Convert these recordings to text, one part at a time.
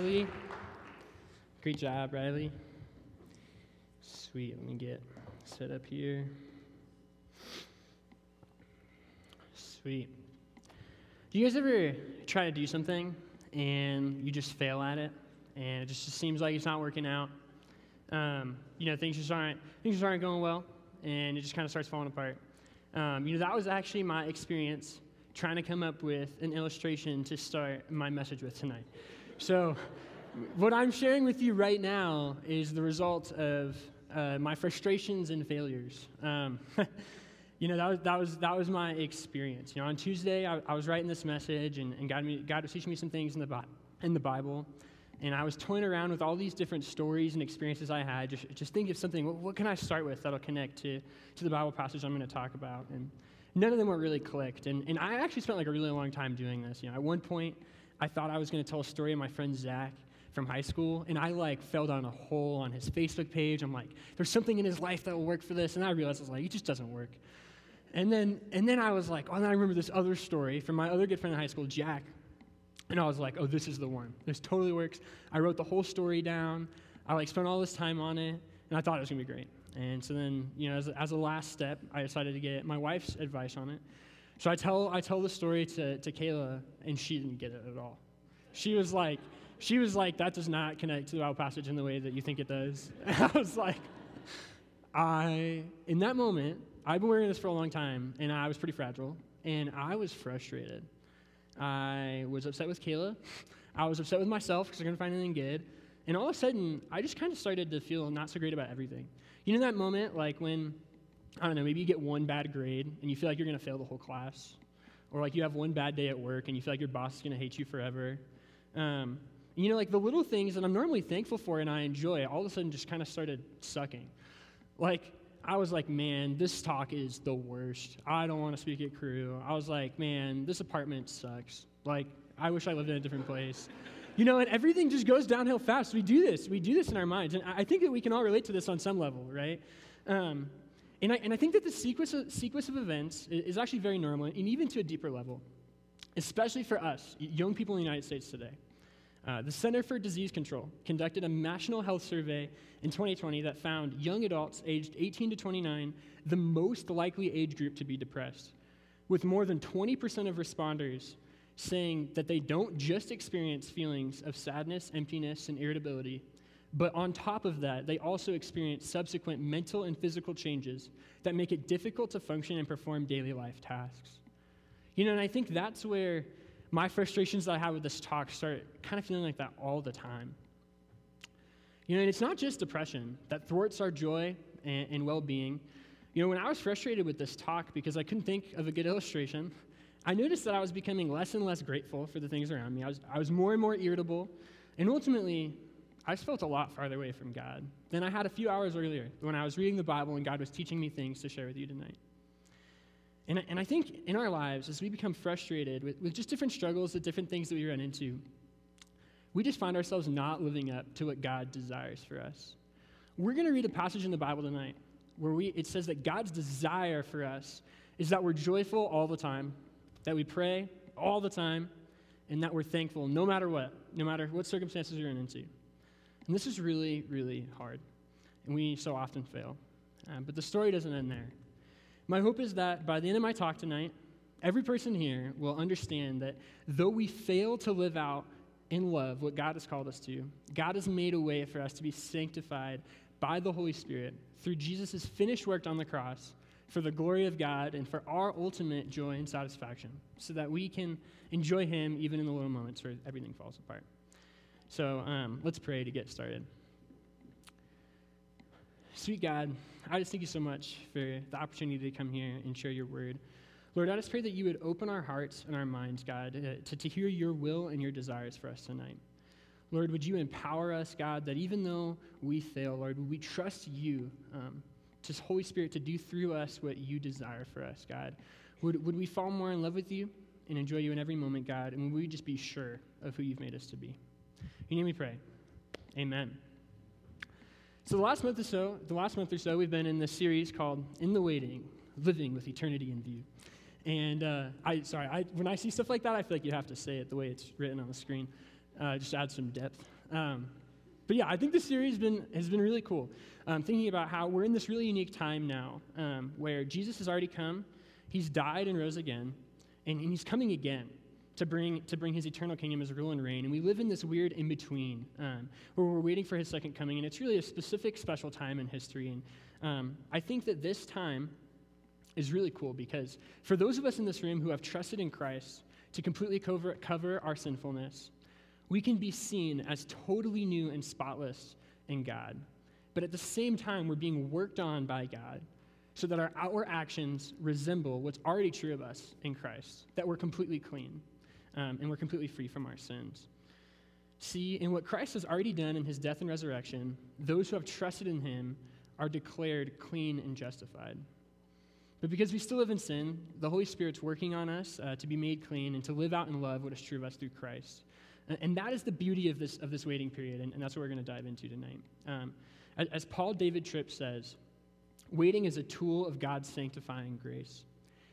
Riley. Great job, Riley. Sweet. Let me get set up here. Sweet. Do you guys ever try to do something and you just fail at it, and it just, seems like it's not working out? Um, you know, things just aren't things just aren't going well, and it just kind of starts falling apart. Um, you know, that was actually my experience trying to come up with an illustration to start my message with tonight. So, what I'm sharing with you right now is the result of uh, my frustrations and failures. Um, you know, that was, that, was, that was my experience. You know, on Tuesday, I, I was writing this message, and, and God, me, God was teaching me some things in the, in the Bible. And I was toying around with all these different stories and experiences I had, just, just thinking of something, what, what can I start with that'll connect to, to the Bible passage I'm going to talk about? And none of them were really clicked. And, and I actually spent like a really long time doing this. You know, at one point, I thought I was going to tell a story of my friend Zach from high school, and I like fell down a hole on his Facebook page. I'm like, there's something in his life that will work for this, and I realized I was like, it just doesn't work. And then, and then I was like, oh, and I remember this other story from my other good friend in high school, Jack. And I was like, oh, this is the one. This totally works. I wrote the whole story down. I like spent all this time on it, and I thought it was gonna be great. And so then, you know, as, as a last step, I decided to get my wife's advice on it. So I tell, I tell the story to, to Kayla, and she didn't get it at all. She was like, she was like, that does not connect to the Bible passage in the way that you think it does. And I was like, I, in that moment, I've been wearing this for a long time, and I was pretty fragile, and I was frustrated. I was upset with Kayla. I was upset with myself because I couldn't find anything good. And all of a sudden, I just kind of started to feel not so great about everything. You know that moment, like when, I don't know, maybe you get one bad grade and you feel like you're going to fail the whole class? Or like you have one bad day at work and you feel like your boss is going to hate you forever? Um, you know, like the little things that I'm normally thankful for and I enjoy, all of a sudden just kind of started sucking. Like, I was like, man, this talk is the worst. I don't want to speak at crew. I was like, man, this apartment sucks. Like, I wish I lived in a different place. You know, and everything just goes downhill fast. We do this. We do this in our minds. And I think that we can all relate to this on some level, right? Um, and, I, and I think that the sequence of, sequence of events is actually very normal, and even to a deeper level, especially for us, young people in the United States today. Uh, the Center for Disease Control conducted a national health survey in 2020 that found young adults aged 18 to 29 the most likely age group to be depressed, with more than 20% of responders saying that they don't just experience feelings of sadness, emptiness, and irritability, but on top of that, they also experience subsequent mental and physical changes that make it difficult to function and perform daily life tasks. You know, and I think that's where my frustrations that I have with this talk start kind of feeling like that all the time. You know, and it's not just depression that thwarts our joy and, and well being. You know, when I was frustrated with this talk because I couldn't think of a good illustration, I noticed that I was becoming less and less grateful for the things around me. I was, I was more and more irritable, and ultimately, I just felt a lot farther away from God than I had a few hours earlier when I was reading the Bible and God was teaching me things to share with you tonight. And, and I think in our lives, as we become frustrated with, with just different struggles, the different things that we run into, we just find ourselves not living up to what God desires for us. We're going to read a passage in the Bible tonight where we, it says that God's desire for us is that we're joyful all the time, that we pray all the time, and that we're thankful no matter what, no matter what circumstances you're into. And this is really, really hard. And we so often fail. Uh, but the story doesn't end there. My hope is that by the end of my talk tonight, every person here will understand that though we fail to live out in love what God has called us to, God has made a way for us to be sanctified by the Holy Spirit through Jesus' finished work on the cross for the glory of God and for our ultimate joy and satisfaction, so that we can enjoy Him even in the little moments where everything falls apart. So um, let's pray to get started. Sweet God, I just thank you so much for the opportunity to come here and share your word. Lord, I just pray that you would open our hearts and our minds, God, uh, to, to hear your will and your desires for us tonight. Lord, would you empower us, God, that even though we fail, Lord, would we trust you, um, to Holy Spirit, to do through us what you desire for us, God? Would, would we fall more in love with you and enjoy you in every moment, God? And would we just be sure of who you've made us to be? Your name we pray. Amen. So the last month or so, the last month or so, we've been in this series called "In the Waiting: Living with Eternity in View." And uh, I, sorry, I, when I see stuff like that, I feel like you have to say it the way it's written on the screen. uh, just add some depth. Um, but yeah, I think this series been, has been really cool. Um, thinking about how we're in this really unique time now um, where Jesus has already come, he's died and rose again, and, and he's coming again to bring, to bring his eternal kingdom as rule and reign. And we live in this weird in between um, where we're waiting for his second coming. And it's really a specific, special time in history. And um, I think that this time is really cool because for those of us in this room who have trusted in Christ to completely cover, cover our sinfulness, we can be seen as totally new and spotless in God. But at the same time, we're being worked on by God so that our outward actions resemble what's already true of us in Christ, that we're completely clean um, and we're completely free from our sins. See, in what Christ has already done in his death and resurrection, those who have trusted in him are declared clean and justified. But because we still live in sin, the Holy Spirit's working on us uh, to be made clean and to live out in love what is true of us through Christ. And, that is the beauty of this, of this waiting period, and, and that's what we're going to dive into tonight. Um, as, as Paul David Tripp says, waiting is a tool of God's sanctifying grace.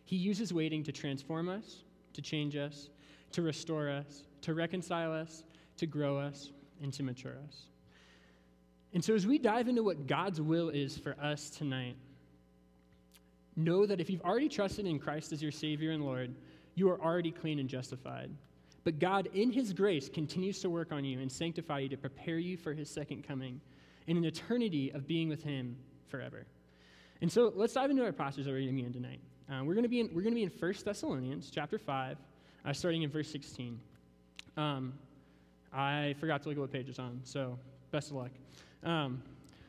He uses waiting to transform us, to change us, to restore us, to reconcile us, to grow us, and to mature us. And so, as we dive into what God's will is for us tonight, know that if you've already trusted in Christ as your Savior and Lord, you are already clean and justified. But God, in His grace, continues to work on you and sanctify you to prepare you for His second coming in an eternity of being with Him forever. And so let's dive into our passage that we're going to be in tonight. Uh, we're going to be in, we're going to be in 1 Thessalonians chapter 5, uh, starting in verse 16. Um, I forgot to look at what page it's on, so best of luck. Um,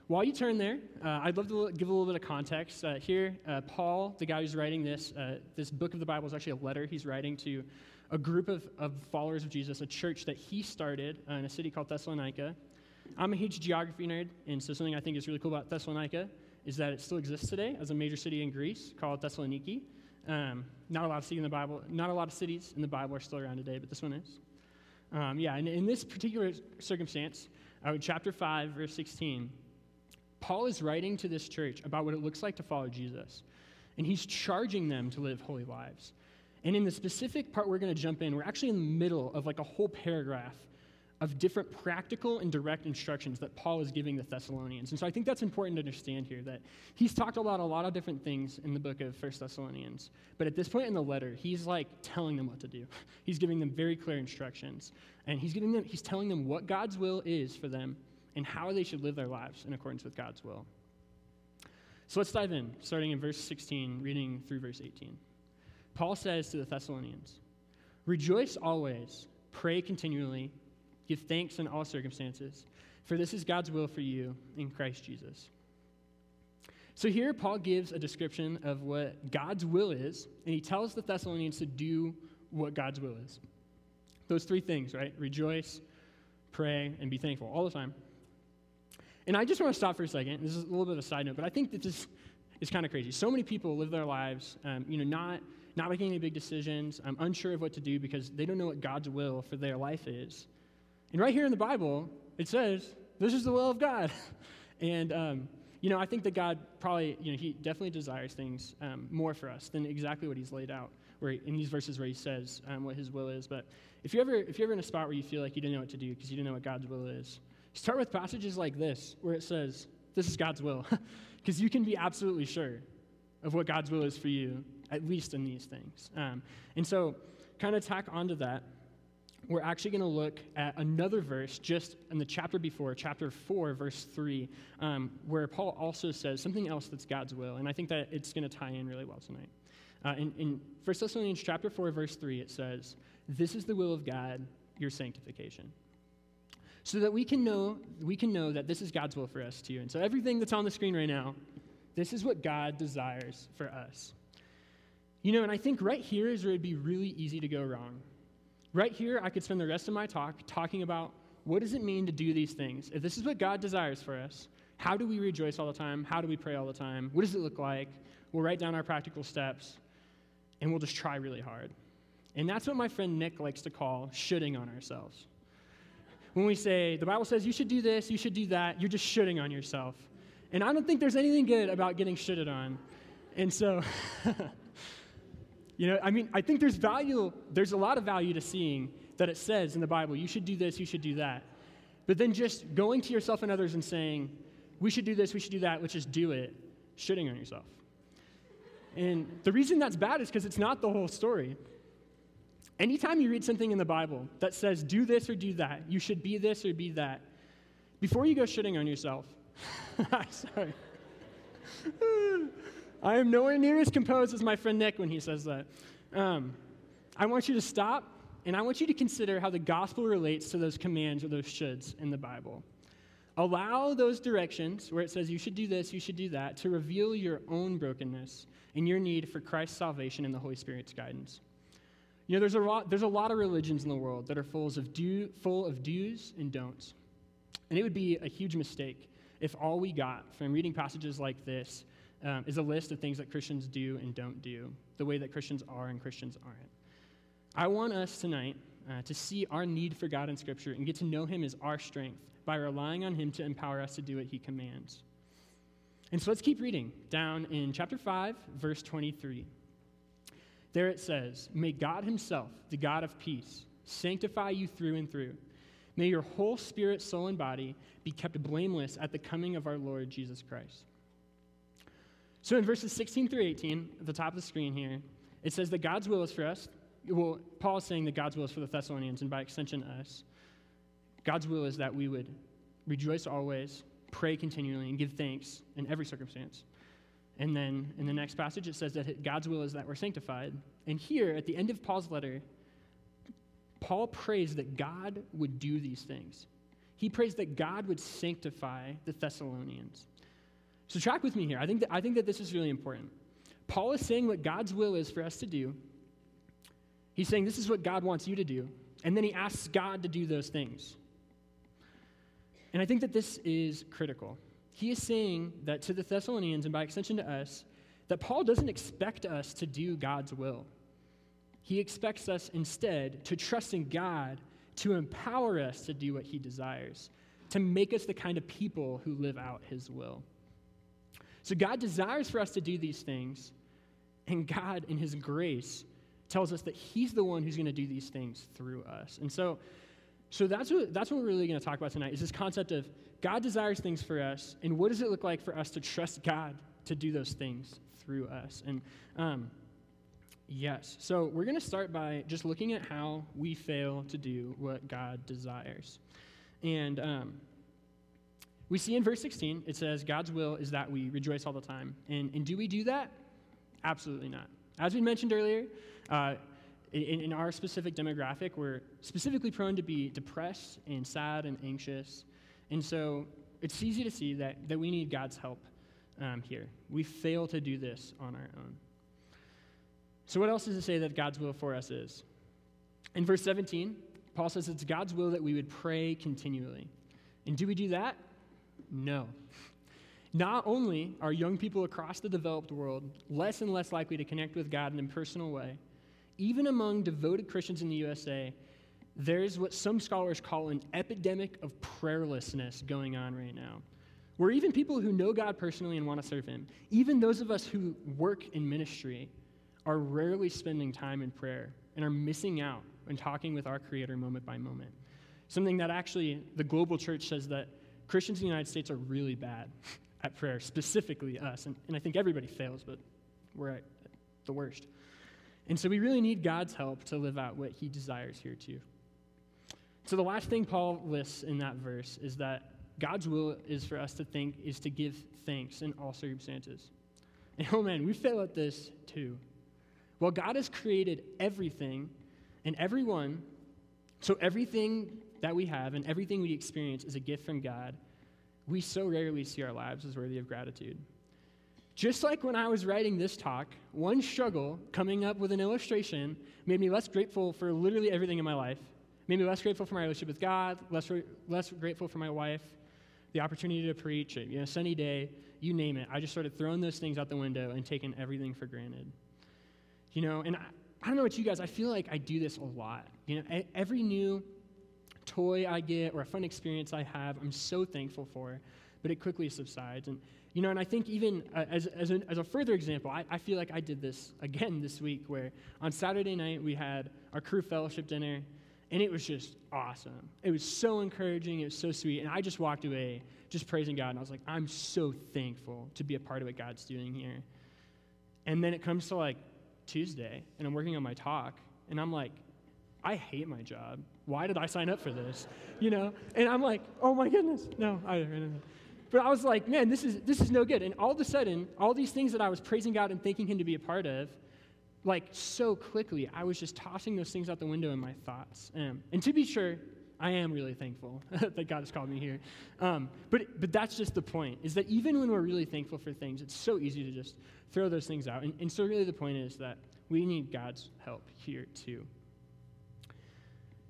while you turn there, uh, I'd love to give a little bit of context. Uh, here, uh, Paul, the guy who's writing this, uh, this book of the Bible is actually a letter he's writing to a group of, of followers of Jesus, a church that he started uh, in a city called Thessalonica. I'm a huge geography nerd, and so something I think is really cool about Thessalonica is that it still exists today as a major city in Greece called Thessaloniki. Um, not a lot of cities in the Bible, not a lot of cities in the Bible are still around today, but this one is. Um, yeah, and in this particular circumstance, uh, chapter 5, verse 16, Paul is writing to this church about what it looks like to follow Jesus. And he's charging them to live holy lives. And in the specific part we're going to jump in, we're actually in the middle of like a whole paragraph of different practical and direct instructions that Paul is giving the Thessalonians. And so I think that's important to understand here that he's talked about a lot of different things in the book of First Thessalonians. But at this point in the letter, he's like telling them what to do. He's giving them very clear instructions. And he's giving them he's telling them what God's will is for them and how they should live their lives in accordance with God's will. So let's dive in, starting in verse 16, reading through verse 18. Paul says to the Thessalonians, Rejoice always, pray continually Give thanks in all circumstances, for this is God's will for you in Christ Jesus. So here, Paul gives a description of what God's will is, and he tells the Thessalonians to do what God's will is. Those three things, right? Rejoice, pray, and be thankful all the time. And I just want to stop for a second. This is a little bit of a side note, but I think that this is kind of crazy. So many people live their lives, um, you know, not, not making any big decisions, I'm unsure of what to do because they don't know what God's will for their life is. And right here in the Bible, it says, this is the will of God. and, um, you know, I think that God probably, you know, he definitely desires things um, more for us than exactly what he's laid out where he, in these verses where he says um, what his will is. But if, you're, ever, if you're ever in a spot where you feel like you didn't know what to do because you didn't know what God's will is, start with passages like this where it says, this is God's will. Because you can be absolutely sure of what God's will is for you, at least in these things. Um, and so, kind of tack onto that we're actually going to look at another verse just in the chapter before, chapter 4, verse 3, um, where Paul also says something else that's God's will. And I think that it's going to tie in really well tonight. Uh, in, in 1 Thessalonians chapter 4, verse 3, it says, This is the will of God, your sanctification. So that we can know, we can know that this is God's will for us too. And so everything that's on the screen right now, this is what God desires for us. You know, and I think right here is where it'd be really easy to go wrong. Right here, I could spend the rest of my talk talking about what does it mean to do these things? If this is what God desires for us, how do we rejoice all the time? How do we pray all the time? What does it look like? We'll write down our practical steps and we'll just try really hard. And that's what my friend Nick likes to call shooting on ourselves. When we say, the Bible says you should do this, you should do that, you're just shooting on yourself. And I don't think there's anything good about getting shitted on. And so, You know, I mean, I think there's value, there's a lot of value to seeing that it says in the Bible, you should do this, you should do that. But then just going to yourself and others and saying, we should do this, we should do that, let's just do it, shitting on yourself. And the reason that's bad is because it's not the whole story. Anytime you read something in the Bible that says, do this or do that, you should be this or be that, before you go shitting on yourself, sorry. I am nowhere near as composed as my friend Nick when he says that. Um, I want you to stop and I want you to consider how the gospel relates to those commands or those shoulds in the Bible. Allow those directions where it says you should do this, you should do that, to reveal your own brokenness and your need for Christ's salvation and the Holy Spirit's guidance. You know, there's a lot, there's a lot of religions in the world that are full of, do, full of do's and don'ts. And it would be a huge mistake if all we got from reading passages like this um, is a list of things that Christians do and don't do, the way that Christians are and Christians aren't. I want us tonight uh, to see our need for God in Scripture and get to know Him as our strength by relying on Him to empower us to do what He commands. And so let's keep reading down in chapter 5, verse 23. There it says, May God Himself, the God of peace, sanctify you through and through. May your whole spirit, soul, and body be kept blameless at the coming of our Lord Jesus Christ. So in verses 16 through 18, at the top of the screen here, it says that God's will is for us. Well, Paul is saying that God's will is for the Thessalonians, and by extension, us. God's will is that we would rejoice always, pray continually, and give thanks in every circumstance. And then in the next passage, it says that God's will is that we're sanctified. And here, at the end of Paul's letter, Paul prays that God would do these things. He prays that God would sanctify the Thessalonians. So, track with me here. I think that, I think that this is really important. Paul is saying what God's will is for us to do. He's saying this is what God wants you to do. And then he asks God to do those things. And I think that this is critical. He is saying that to the Thessalonians, and by extension to us, that Paul doesn't expect us to do God's will. He expects us instead to trust in God to empower us to do what he desires, to make us the kind of people who live out his will. So God desires for us to do these things, and God, in His grace, tells us that He's the one who's going to do these things through us. And so, so that's what, that's what we're really going to talk about tonight is this concept of God desires things for us, and what does it look like for us to trust God to do those things through us? And um, yes, so we're going to start by just looking at how we fail to do what God desires. And um, we see in verse 16, it says, God's will is that we rejoice all the time. And, and do we do that? Absolutely not. As we mentioned earlier, uh, in, in, our specific demographic, we're specifically prone to be depressed and sad and anxious. And so it's easy to see that, that we need God's help um, here. We fail to do this on our own. So, what else does it say that God's will for us is? In verse 17, Paul says it's God's will that we would pray continually. And do we do that? No. Not only are young people across the developed world less and less likely to connect with God in a personal way, even among devoted Christians in the USA, there's what some scholars call an epidemic of prayerlessness going on right now. Where even people who know God personally and want to serve Him, even those of us who work in ministry, are rarely spending time in prayer and are missing out when talking with our Creator moment by moment. Something that actually the global church says that Christians in the United States are really bad at prayer, specifically us. And, and I think everybody fails, but we're at the worst. And so we really need God's help to live out what he desires here too. So the last thing Paul lists in that verse is that God's will is for us to think, is to give thanks in all circumstances. And oh man, we fail at this too. Well, God has created everything and everyone, so everything that we have and everything we experience is a gift from God, we so rarely see our lives as worthy of gratitude. Just like when I was writing this talk, one struggle coming up with an illustration made me less grateful for literally everything in my life, made me less grateful for my relationship with God, less, less grateful for my wife, the opportunity to preach, a you know, sunny day, you name it. I just started throwing those things out the window and taking everything for granted. You know, and I, I don't know what you guys, I feel like I do this a lot. You know, every new toy I get or a fun experience I have, I'm so thankful for, but it quickly subsides. And, you know, and I think even uh, as, as, a, as a further example, I, I feel like I did this again this week where on Saturday night we had our crew fellowship dinner, And it was just awesome. It was so encouraging. It was so sweet. And I just walked away just praising God. And I was like, I'm so thankful to be a part of what God's doing here. And then it comes to like Tuesday, and I'm working on my talk, and I'm like, I hate my job. Why did I sign up for this? You know? And I'm like, oh my goodness. No, I don't But I was like, man, this is this is no good. And all of a sudden, all these things that I was praising God and thanking him to be a part of, like so quickly, I was just tossing those things out the window in my thoughts. Um, and to be sure, I am really thankful that God has called me here. Um, but, but that's just the point, is that even when we're really thankful for things, it's so easy to just throw those things out. And, and so, really, the point is that we need God's help here, too.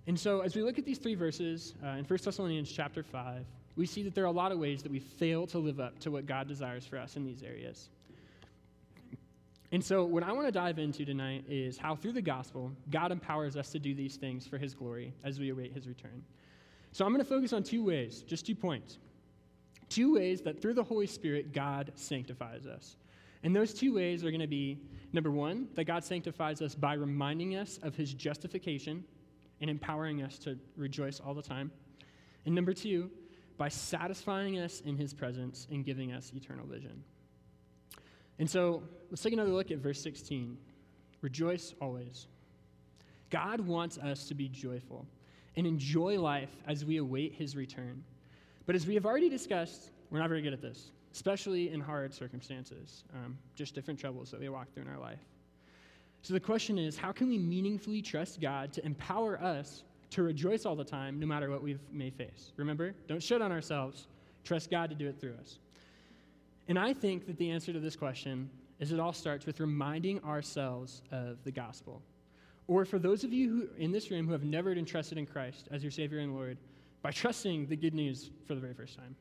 And so, as we look at these three verses uh, in 1 Thessalonians chapter 5, we see that there are a lot of ways that we fail to live up to what God desires for us in these areas. And so, what I want to dive into tonight is how, through the gospel, God empowers us to do these things for his glory as we await his return. So, I'm going to focus on two ways, just two points. Two ways that through the Holy Spirit, God sanctifies us. And those two ways are going to be number one, that God sanctifies us by reminding us of his justification and empowering us to rejoice all the time. And number two, by satisfying us in his presence and giving us eternal vision. And so let's take another look at verse 16. Rejoice always. God wants us to be joyful and enjoy life as we await his return. But as we have already discussed, we're not very good at this, especially in hard circumstances, um, just different troubles that we walk through in our life. So the question is how can we meaningfully trust God to empower us to rejoice all the time, no matter what we may face? Remember, don't shut on ourselves. Trust God to do it through us. And I think that the answer to this question is it all starts with reminding ourselves of the gospel. Or for those of you who in this room who have never been trusted in Christ as your Savior and Lord, by trusting the good news for the very first time.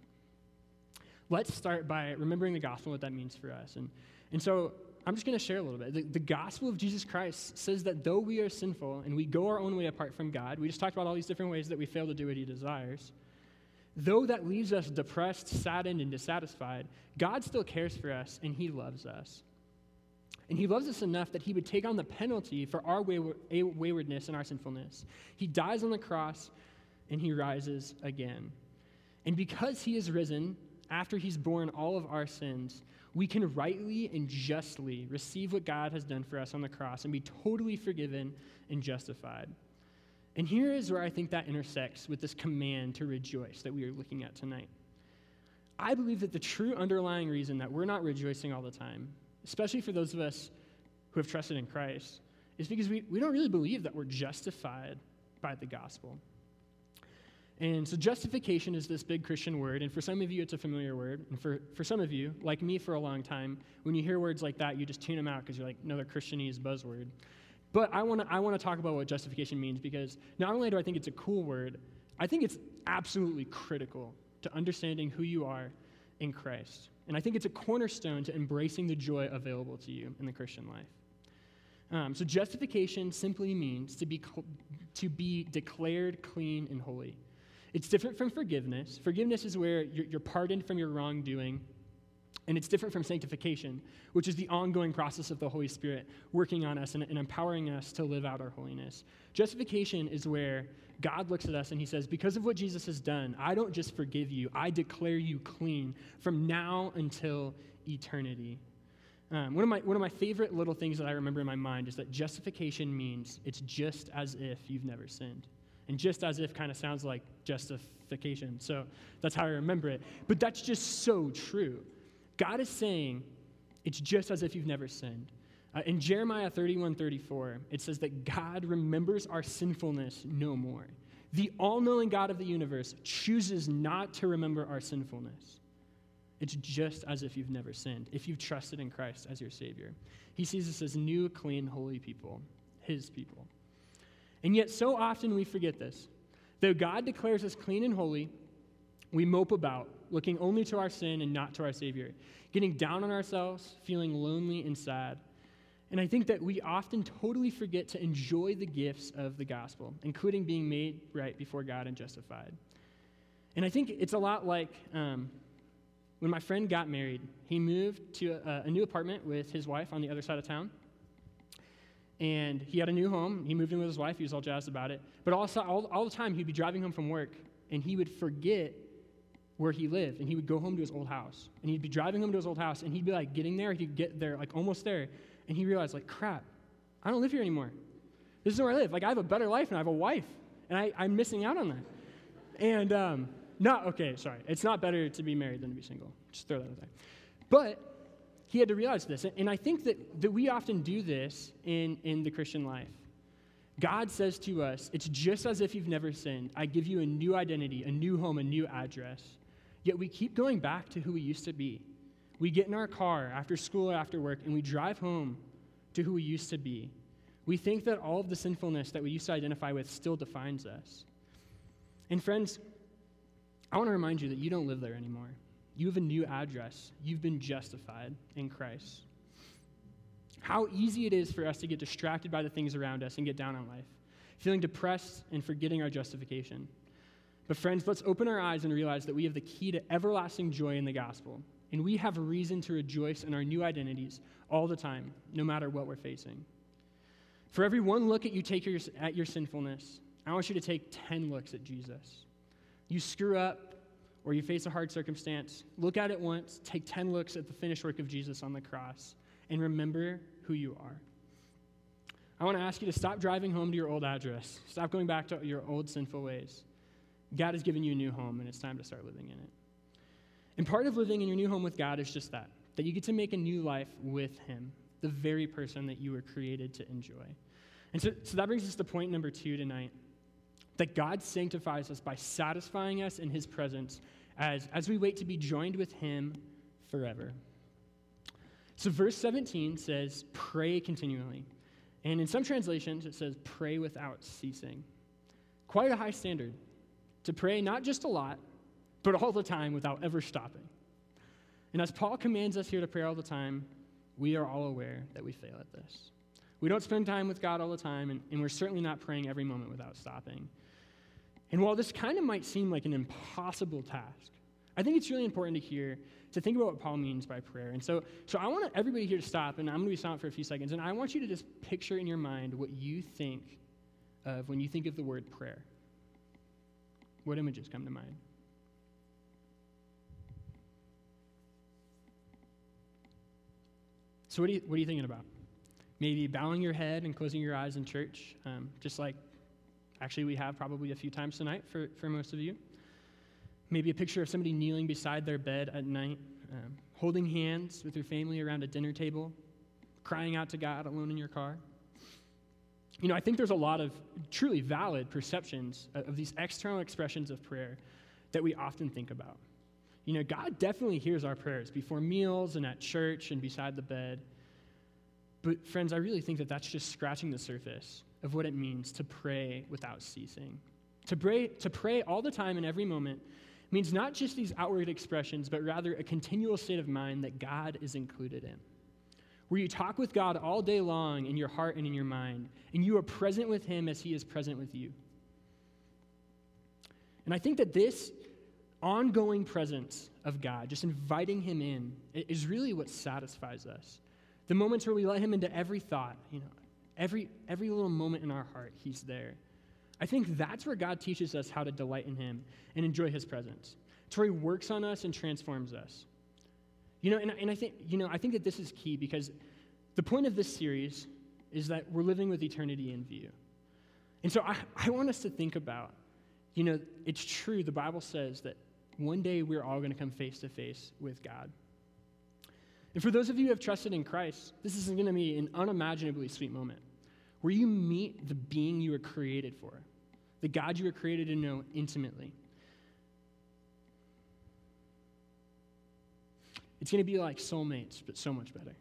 Let's start by remembering the gospel, what that means for us. And, and so I'm just going to share a little bit. The, the, gospel of Jesus Christ says that though we are sinful and we go our own way apart from God, we just talked about all these different ways that we fail to do what He desires. Though that leaves us depressed, saddened, and dissatisfied, God still cares for us and He loves us. And He loves us enough that He would take on the penalty for our waywardness and our sinfulness. He dies on the cross and He rises again. And because He is risen, after He's borne all of our sins, we can rightly and justly receive what God has done for us on the cross and be totally forgiven and justified. And here is where I think that intersects with this command to rejoice that we are looking at tonight. I believe that the true underlying reason that we're not rejoicing all the time, especially for those of us who have trusted in Christ, is because we, we don't really believe that we're justified by the gospel. And so justification is this big Christian word, and for some of you it's a familiar word. And for, for some of you, like me for a long time, when you hear words like that, you just tune them out because you're like, another Christianese buzzword. But I want to I wanna talk about what justification means because not only do I think it's a cool word, I think it's absolutely critical to understanding who you are in Christ. And I think it's a cornerstone to embracing the joy available to you in the Christian life. Um, so, justification simply means to be, to be declared clean and holy. It's different from forgiveness. Forgiveness is where you're, you're pardoned from your wrongdoing and it's different from sanctification, which is the ongoing process of the Holy Spirit working on us and, and, empowering us to live out our holiness. Justification is where God looks at us and he says, Because of what Jesus has done, I don't just forgive you, I declare you clean from now until eternity. Um, one, of my, one of my favorite little things that I remember in my mind is that justification means it's just as if you've never sinned. And just as if kind of sounds like justification. So that's how I remember it. But that's just so true. God is saying it's just as if you've never sinned. Uh, in Jeremiah 31 34, it says that God remembers our sinfulness no more. The all knowing God of the universe chooses not to remember our sinfulness. It's just as if you've never sinned, if you've trusted in Christ as your Savior. He sees us as new, clean, holy people, His people. And yet, so often we forget this. Though God declares us clean and holy, we mope about, looking only to our sin and not to our Savior, getting down on ourselves, feeling lonely and sad. And I think that we often totally forget to enjoy the gifts of the gospel, including being made right before God and justified. And I think it's a lot like um, when my friend got married. He moved to a, a new apartment with his wife on the other side of town. And he had a new home. He moved in with his wife. He was all jazzed about it. But also, all, all the time, he'd be driving home from work, and he would forget where he lived, and he would go home to his old house. And he'd be driving home to his old house, and he'd be like getting there. He'd get there, like almost there, and he realized, like, crap, I don't live here anymore. This is where I live. Like, I have a better life, and I have a wife, and I, I'm missing out on that. And um, not okay. Sorry, it's not better to be married than to be single. Just throw that out there. But he had to realize this. And I think that, that we often do this in, in the Christian life. God says to us, It's just as if you've never sinned. I give you a new identity, a new home, a new address. Yet we keep going back to who we used to be. We get in our car after school or after work and we drive home to who we used to be. We think that all of the sinfulness that we used to identify with still defines us. And friends, I want to remind you that you don't live there anymore. You have a new address. You've been justified in Christ. How easy it is for us to get distracted by the things around us and get down on life, feeling depressed and forgetting our justification. But, friends, let's open our eyes and realize that we have the key to everlasting joy in the gospel. And we have a reason to rejoice in our new identities all the time, no matter what we're facing. For every one look at you take your, at your sinfulness, I want you to take 10 looks at Jesus. You screw up, or you face a hard circumstance, look at it once, take 10 looks at the finished work of Jesus on the cross, and remember who you are. I want to ask you to stop driving home to your old address. Stop going back to your old sinful ways. God has given you a new home, and it's time to start living in it. And part of living in your new home with God is just that that you get to make a new life with Him, the very person that you were created to enjoy. And so, so that brings us to point number two tonight that God sanctifies us by satisfying us in His presence as, as we wait to be joined with him forever. So, verse 17 says, pray continually. And in some translations, it says, pray without ceasing. Quite a high standard to pray not just a lot, but all the time without ever stopping. And as Paul commands us here to pray all the time, we are all aware that we fail at this. We don't spend time with God all the time, and, and we're certainly not praying every moment without stopping. And while this kind of might seem like an impossible task, I think it's really important to hear, to think about what Paul means by prayer. And so, so I want everybody here to stop, and I'm going to be silent for a few seconds, and I want you to just picture in your mind what you think of when you think of the word prayer. What images come to mind? So, what are you, what are you thinking about? Maybe bowing your head and closing your eyes in church, um, just like Actually, we have probably a few times tonight for, for most of you. Maybe a picture of somebody kneeling beside their bed at night, um, holding hands with your family around a dinner table, crying out to God alone in your car. You know, I think there's a lot of truly valid perceptions of these external expressions of prayer that we often think about. You know, God definitely hears our prayers before meals and at church and beside the bed. But, friends, I really think that that's just scratching the surface of what it means to pray without ceasing. To pray, to pray all the time in every moment means not just these outward expressions, but rather a continual state of mind that God is included in. Where you talk with God all day long in your heart and in your mind, and you are present with Him as He is present with you. And I think that this ongoing presence of God, just inviting Him in, is really what satisfies us. The moments where we let Him into every thought, you know, Every, every little moment in our heart, He's there. I think that's where God teaches us how to delight in Him and enjoy His presence. It's where He works on us and transforms us. You know, and, and I think, you know, I think that this is key because the point of this series is that we're living with eternity in view. And so I, I want us to think about, you know, it's true, the Bible says that one day we're all going to come face to face with God. And for those of you who have trusted in Christ, this is going to be an unimaginably sweet moment where you meet the being you were created for, the God you were created to know intimately. It's going to be like soulmates, but so much better.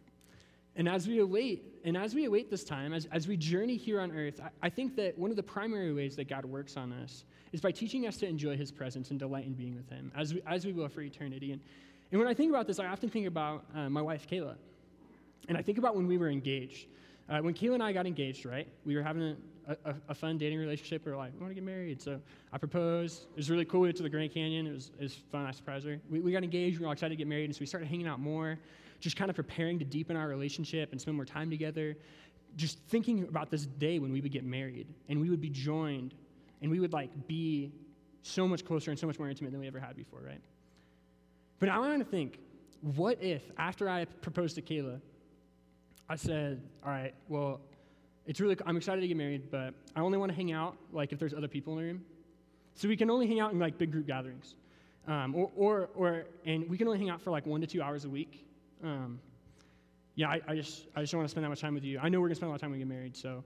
And as we await, and as we await this time, as, as we journey here on earth, I, I think that one of the primary ways that God works on us is by teaching us to enjoy his presence and delight in being with him, as we, as we will for eternity. And, and when I think about this, I often think about uh, my wife, Kayla. And I think about when we were engaged. Uh, when Kayla and I got engaged, right, we were having a, a, a, fun dating relationship. We were like, we want to get married. So I proposed. It was really cool. We went to the Grand Canyon. It was, it was fun. I surprised her. We, we got engaged. We were all excited to get married. And so we started hanging out more, just kind of preparing to deepen our relationship and spend more time together, just thinking about this day when we would get married and we would be joined and we would like be so much closer and so much more intimate than we ever had before, right? But I want to think, what if after I proposed to Kayla, I said, all right, well, it's really, I'm excited to get married, but I only want to hang out like if there's other people in the room. So we can only hang out in like big group gatherings. Um, or, or, or, and we can only hang out for like one to two hours a week. Um, yeah, I, I, just, I just don't want to spend that much time with you. I know we're going to spend a lot of time when we get married, so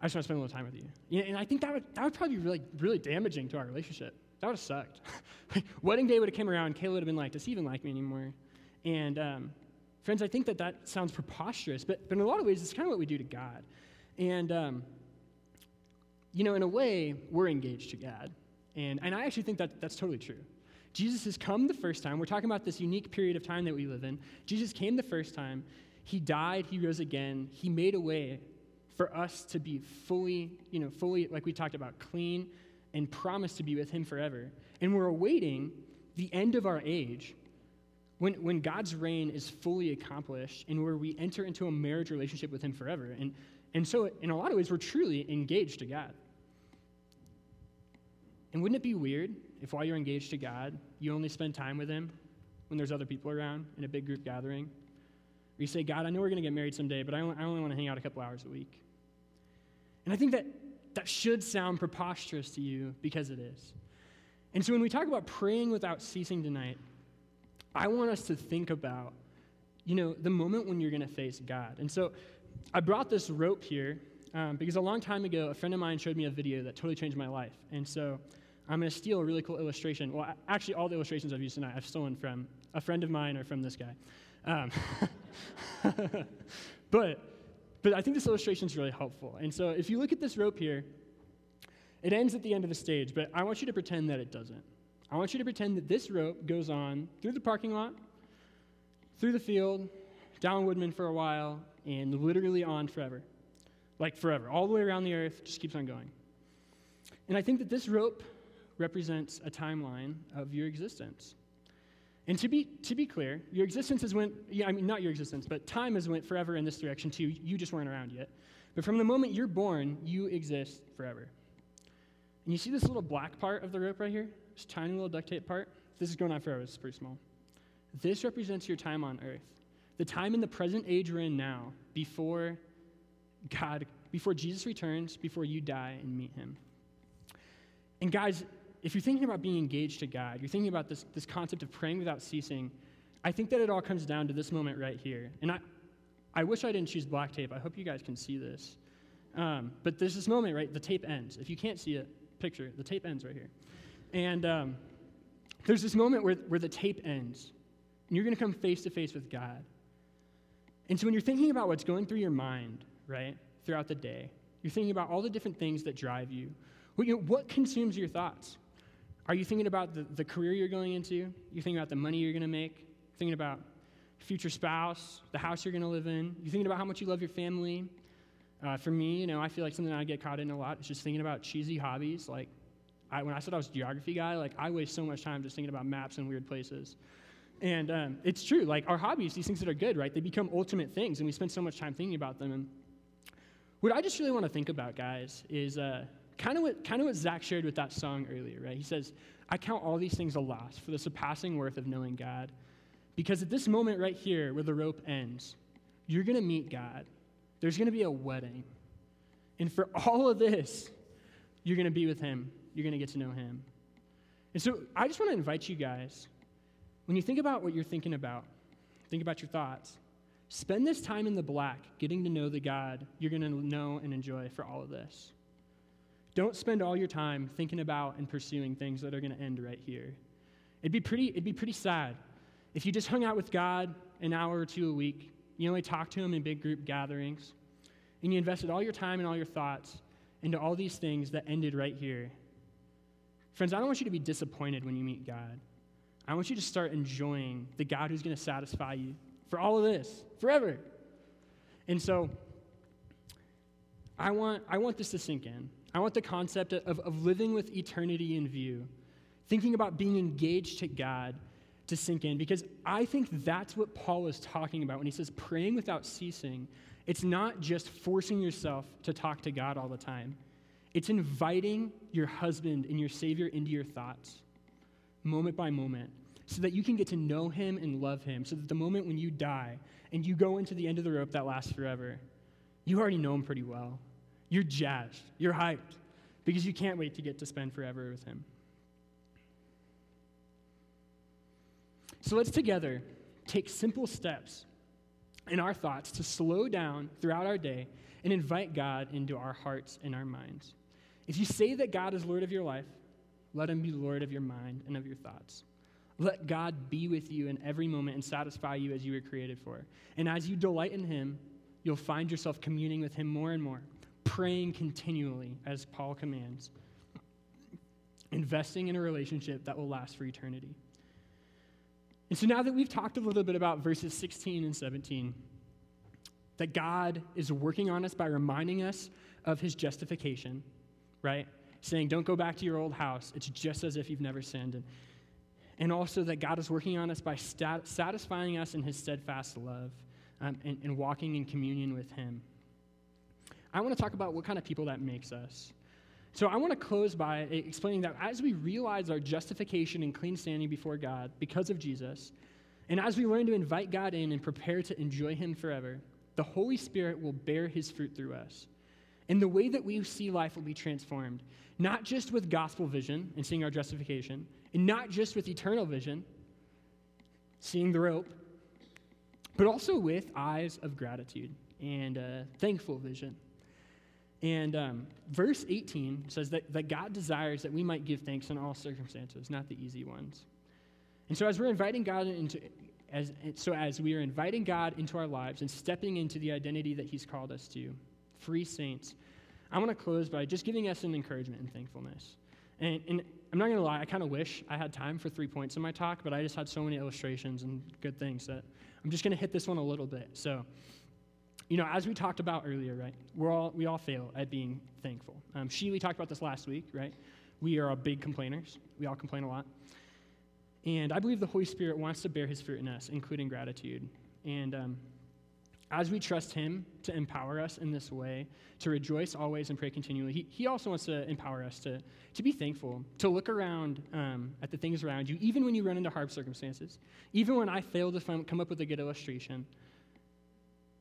I just want to spend a little time with you. Yeah, and I think that would, that would probably be really, really damaging to our relationship. That would have sucked. Wedding day would have came around, Kayla would have been like, does he even like me anymore? And um, friends, I think that that sounds preposterous, but, but in a lot of ways, it's kind of what we do to God. And, um, you know, in a way, we're engaged to God. And, and I actually think that that's totally true. Jesus has come the first time. We're talking about this unique period of time that we live in. Jesus came the first time. He died, he rose again. He made a way for us to be fully, you know, fully, like we talked about, clean and promised to be with him forever. And we're awaiting the end of our age when, when God's reign is fully accomplished and where we enter into a marriage relationship with him forever. And, and so, in a lot of ways, we're truly engaged to God. And wouldn't it be weird if while you're engaged to God, you only spend time with Him when there's other people around in a big group gathering? Or you say, God, I know we're going to get married someday, but I only, I only want to hang out a couple hours a week. And I think that that should sound preposterous to you because it is. And so when we talk about praying without ceasing tonight, I want us to think about, you know, the moment when you're going to face God. And so I brought this rope here um, because a long time ago, a friend of mine showed me a video that totally changed my life. And so I'm going to steal a really cool illustration. Well, actually, all the illustrations I've used tonight I've stolen from a friend of mine or from this guy. Um, but, but I think this illustration is really helpful. And so if you look at this rope here, it ends at the end of the stage, but I want you to pretend that it doesn't. I want you to pretend that this rope goes on through the parking lot, through the field, down Woodman for a while, and literally on forever. Like forever. All the way around the earth, just keeps on going. And I think that this rope represents a timeline of your existence. And to be, to be clear, your existence has went, yeah, I mean, not your existence, but time has went forever in this direction too. You just weren't around yet. But from the moment you're born, you exist forever. And you see this little black part of the rope right here? This tiny little duct tape part? This is going on forever. It's pretty small. This represents your time on earth. The time in the present age we're in now, before God, before Jesus returns, before you die and meet him. And guys, if you're thinking about being engaged to God, you're thinking about this, this concept of praying without ceasing, I think that it all comes down to this moment right here. And I, I wish I didn't choose black tape. I hope you guys can see this. Um, but there's this moment, right? The tape ends. If you can't see it, picture the tape ends right here. And um, there's this moment where, where the tape ends, and you're going to come face to face with God. And so when you're thinking about what's going through your mind, right, throughout the day, you're thinking about all the different things that drive you. What, you know, what consumes your thoughts? Are you thinking about the, the career you're going into? You're thinking about the money you're going to make? Thinking about future spouse, the house you're going to live in? You're thinking about how much you love your family? Uh, for me, you know, I feel like something I get caught in a lot is just thinking about cheesy hobbies. Like, I, when I said I was a geography guy, like, I waste so much time just thinking about maps and weird places. And um, it's true, like, our hobbies, these things that are good, right, they become ultimate things, and we spend so much time thinking about them. And what I just really want to think about, guys, is uh, kind of what kind of what Zach shared with that song earlier, right? He says, "I count all these things a loss for the surpassing worth of knowing God, because at this moment right here, where the rope ends, you're going to meet God. There's going to be a wedding, and for all of this, you're going to be with Him. You're going to get to know Him. And so, I just want to invite you guys, when you think about what you're thinking about, think about your thoughts. Spend this time in the black getting to know the God you're going to know and enjoy for all of this. Don't spend all your time thinking about and pursuing things that are going to end right here. It'd be pretty, it'd be pretty sad if you just hung out with God an hour or two a week, you only talked to Him in big group gatherings, and you invested all your time and all your thoughts into all these things that ended right here. Friends, I don't want you to be disappointed when you meet God. I want you to start enjoying the God who's going to satisfy you for all of this, forever. And so, I want, I want this to sink in. I want the concept of, of living with eternity in view, thinking about being engaged to God, to sink in because I think that's what Paul is talking about when he says praying without ceasing. It's not just forcing yourself to talk to God all the time, it's inviting your husband and your Savior into your thoughts, moment by moment, so that you can get to know him and love him, so that the moment when you die and you go into the end of the rope that lasts forever, you already know him pretty well. You're jazzed, you're hyped, because you can't wait to get to spend forever with him. So let's together take simple steps in our thoughts to slow down throughout our day and invite God into our hearts and our minds. If you say that God is Lord of your life, let him be Lord of your mind and of your thoughts. Let God be with you in every moment and satisfy you as you were created for. And as you delight in him, you'll find yourself communing with him more and more, praying continually, as Paul commands, investing in a relationship that will last for eternity. And so now that we've talked a little bit about verses 16 and 17, that God is working on us by reminding us of his justification, right? Saying, don't go back to your old house. It's just as if you've never sinned. And, and also that God is working on us by stat- satisfying us in his steadfast love um, and, and walking in communion with him. I want to talk about what kind of people that makes us. So I want to close by explaining that as we realize our justification and clean standing before God because of Jesus, and as we learn to invite God in and prepare to enjoy Him forever, the Holy Spirit will bear His fruit through us. And the way that we see life will be transformed, not just with gospel vision and seeing our justification, and not just with eternal vision, seeing the rope, but also with eyes of gratitude and uh, thankful vision. And um, verse 18 says that, that God desires that we might give thanks in all circumstances, not the easy ones. And so as we're inviting God into, as, so as we are inviting God into our lives and stepping into the identity that he's called us to, free saints, I want to close by just giving us an encouragement and thankfulness. And, and I'm not going to lie, I kind of wish I had time for three points in my talk, but I just had so many illustrations and good things that I'm just going to hit this one a little bit. So you know, as we talked about earlier, right, we're all, we all fail at being thankful. Um, Sheely talked about this last week, right? We are big complainers. We all complain a lot. And I believe the Holy Spirit wants to bear his fruit in us, including gratitude. And um, as we trust him to empower us in this way, to rejoice always and pray continually, he, he also wants to empower us to, to be thankful, to look around um, at the things around you, even when you run into hard circumstances, even when I fail to come up with a good illustration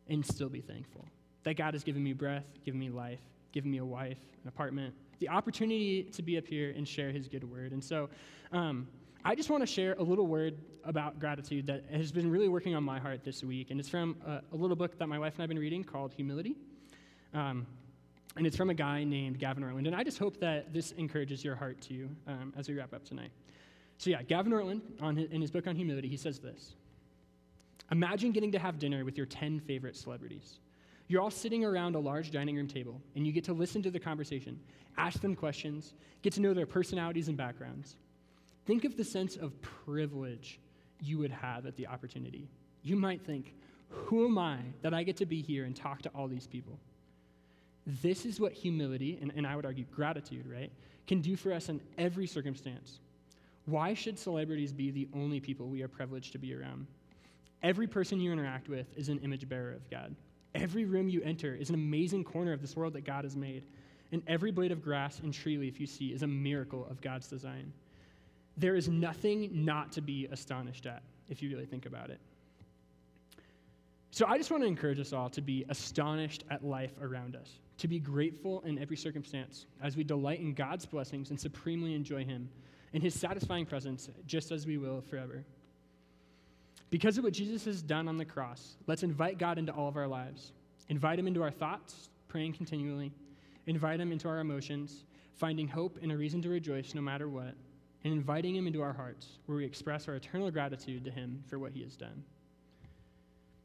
and still be thankful. That God has given me breath, given me life, given me a wife, an apartment, the opportunity to be up here and share his good word. And so um, I just want to share a little word about gratitude that has been really working on my heart this week. And it's from a, a little book that my wife and I have been reading called Humility. Um, and it's from a guy named Gavin Ortlund. And I just hope that this encourages your heart too um, as we wrap up tonight. So, yeah, Gavin Ortlund, on his, in his book on humility, he says this Imagine getting to have dinner with your 10 favorite celebrities. You're all sitting around a large dining room table, and you get to listen to the conversation, ask them questions, get to know their personalities and backgrounds. Think of the sense of privilege you would have at the opportunity. You might think, Who am I that I get to be here and talk to all these people? This is what humility, and, and I would argue gratitude, right, can do for us in every circumstance. Why should celebrities be the only people we are privileged to be around? Every person you interact with is an image bearer of God. Every room you enter is an amazing corner of this world that God has made. And every blade of grass and tree leaf you see is a miracle of God's design. There is nothing not to be astonished at, if you really think about it. So I just want to encourage us all to be astonished at life around us, to be grateful in every circumstance as we delight in God's blessings and supremely enjoy Him and His satisfying presence, just as we will forever. Because of what Jesus has done on the cross, let's invite God into all of our lives. Invite Him into our thoughts, praying continually. Invite Him into our emotions, finding hope and a reason to rejoice no matter what. And inviting Him into our hearts, where we express our eternal gratitude to Him for what He has done.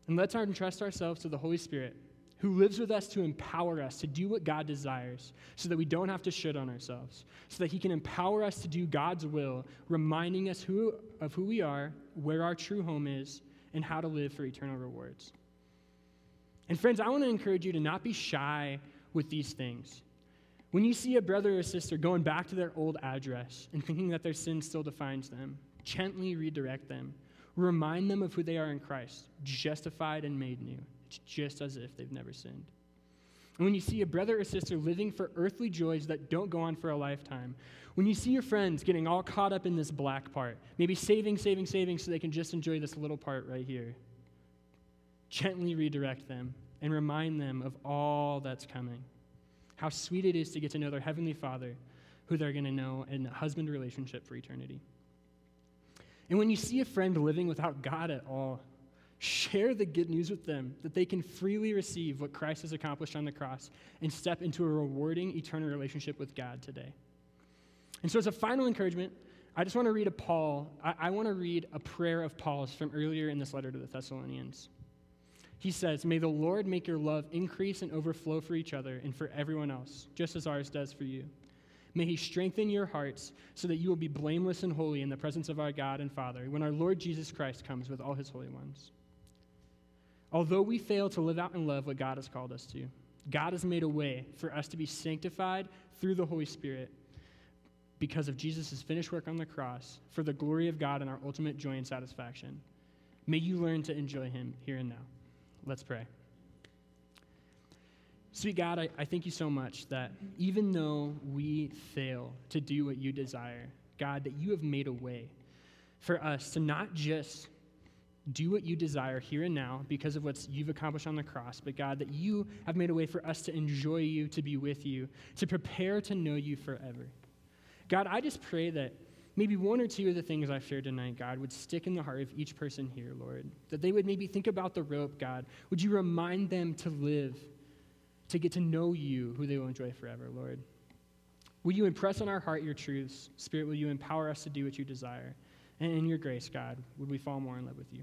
And let's entrust ourselves to the Holy Spirit who lives with us to empower us to do what God desires so that we don't have to shit on ourselves, so that He can empower us to do God's will, reminding us who, of who we are, where our true home is, and how to live for eternal rewards. And friends, I want to encourage you to not be shy with these things. When you see a brother or sister going back to their old address and thinking that their sin still defines them, Gently redirect them. Remind them of who they are in Christ, justified and made new. Just as if they've never sinned. And when you see a brother or sister living for earthly joys that don't go on for a lifetime, when you see your friends getting all caught up in this black part, maybe saving, saving, saving so they can just enjoy this little part right here, gently redirect them and remind them of all that's coming. How sweet it is to get to know their Heavenly Father, who they're going to know in a husband relationship for eternity. And when you see a friend living without God at all, share the good news with them that they can freely receive what Christ has accomplished on the cross and step into a rewarding eternal relationship with God today. And so, as a final encouragement, I just want to read a Paul. I, I want to read a prayer of Paul's from earlier in this letter to the Thessalonians. He says, May the Lord make your love increase and overflow for each other and for everyone else, just as ours does for you. May he strengthen your hearts so that you will be blameless and holy in the presence of our God and Father when our Lord Jesus Christ comes with all his holy ones. Although we fail to live out in love what God has called us to, God has made a way for us to be sanctified through the Holy Spirit because of Jesus' finished work on the cross for the glory of God and our ultimate joy and satisfaction. May you learn to enjoy him here and now. Let's pray. Sweet God, I, I thank you so much that even though we fail to do what you desire, God, that you have made a way for us to not just do what you desire here and now because of what you've accomplished on the cross, but God, that you have made a way for us to enjoy you, to be with you, to prepare to know you forever. God, I just pray that maybe one or two of the things I've shared tonight, God, would stick in the heart of each person here, Lord. That they would maybe think about the rope, God. Would you remind them to live, to get to know you, who they will enjoy forever, Lord? Will you impress on our heart your truths? Spirit, will you empower us to do what you desire? And in your grace, God, would we fall more in love with you?